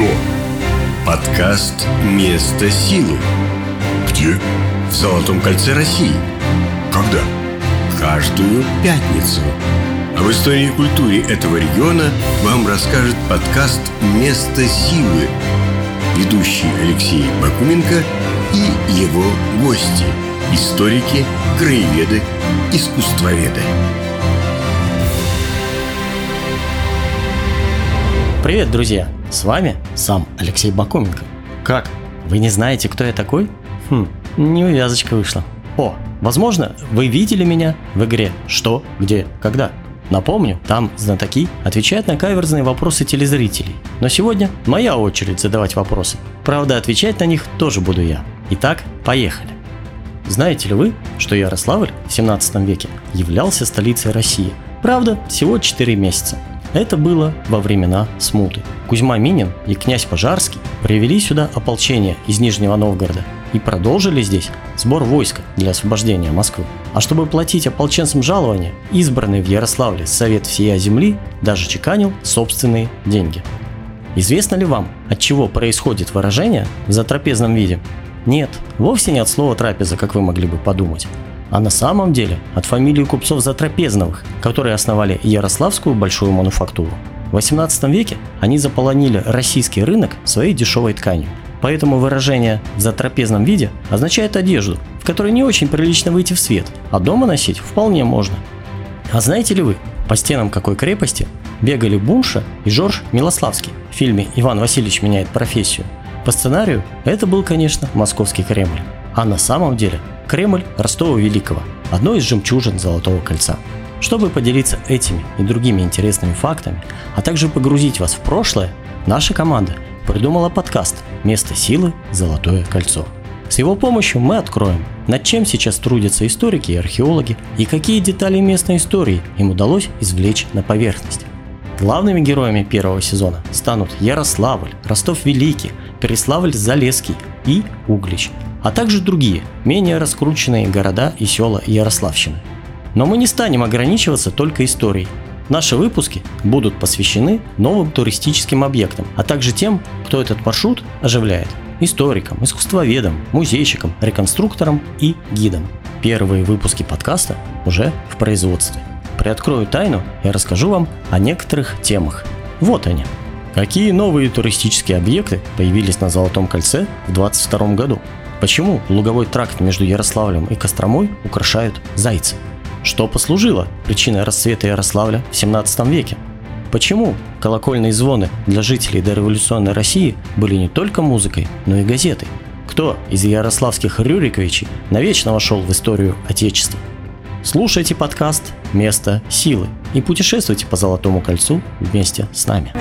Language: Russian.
Что? Подкаст «Место силы» Где? в Золотом кольце России. Когда? Каждую пятницу. Об истории и культуре этого региона вам расскажет подкаст «Место силы». Ведущий Алексей Бакуменко и его гости – историки, краеведы, искусствоведы. Привет, друзья! С вами сам Алексей Бакуменко. Как? Вы не знаете, кто я такой? Хм, неувязочка вышла. О, возможно, вы видели меня в игре «Что?», «Где?», «Когда?». Напомню, там знатоки отвечают на каверзные вопросы телезрителей. Но сегодня моя очередь задавать вопросы. Правда, отвечать на них тоже буду я. Итак, поехали. Знаете ли вы, что Ярославль в 17 веке являлся столицей России? Правда, всего 4 месяца. Это было во времена смуты. Кузьма Минин и князь Пожарский привели сюда ополчение из Нижнего Новгорода и продолжили здесь сбор войска для освобождения Москвы. А чтобы платить ополченцам жалования, избранный в Ярославле Совет всея земли даже чеканил собственные деньги. Известно ли вам, от чего происходит выражение в затрапезном виде? Нет, вовсе не от слова трапеза, как вы могли бы подумать, а на самом деле от фамилии купцов Затрапезновых, которые основали Ярославскую большую мануфактуру. В 18 веке они заполонили российский рынок своей дешевой тканью. Поэтому выражение «в затрапезном виде» означает одежду, в которой не очень прилично выйти в свет, а дома носить вполне можно. А знаете ли вы, по стенам какой крепости бегали Бунша и Жорж Милославский в фильме «Иван Васильевич меняет профессию»? По сценарию это был, конечно, московский Кремль. А на самом деле Кремль Ростова Великого – одно из жемчужин Золотого кольца. Чтобы поделиться этими и другими интересными фактами, а также погрузить вас в прошлое, наша команда придумала подкаст «Место силы. Золотое кольцо». С его помощью мы откроем, над чем сейчас трудятся историки и археологи, и какие детали местной истории им удалось извлечь на поверхность. Главными героями первого сезона станут Ярославль, Ростов-Великий, Переславль-Залесский и Углич, а также другие, менее раскрученные города и села Ярославщины. Но мы не станем ограничиваться только историей. Наши выпуски будут посвящены новым туристическим объектам, а также тем, кто этот маршрут оживляет – историкам, искусствоведам, музейщикам, реконструкторам и гидам. Первые выпуски подкаста уже в производстве. Приоткрою тайну и расскажу вам о некоторых темах. Вот они. Какие новые туристические объекты появились на Золотом кольце в 2022 году? Почему луговой тракт между Ярославлем и Костромой украшают зайцы? Что послужило причиной расцвета Ярославля в 17 веке? Почему колокольные звоны для жителей дореволюционной России были не только музыкой, но и газетой? Кто из ярославских Рюриковичей навечно вошел в историю Отечества? Слушайте подкаст «Место силы» и путешествуйте по Золотому кольцу вместе с нами.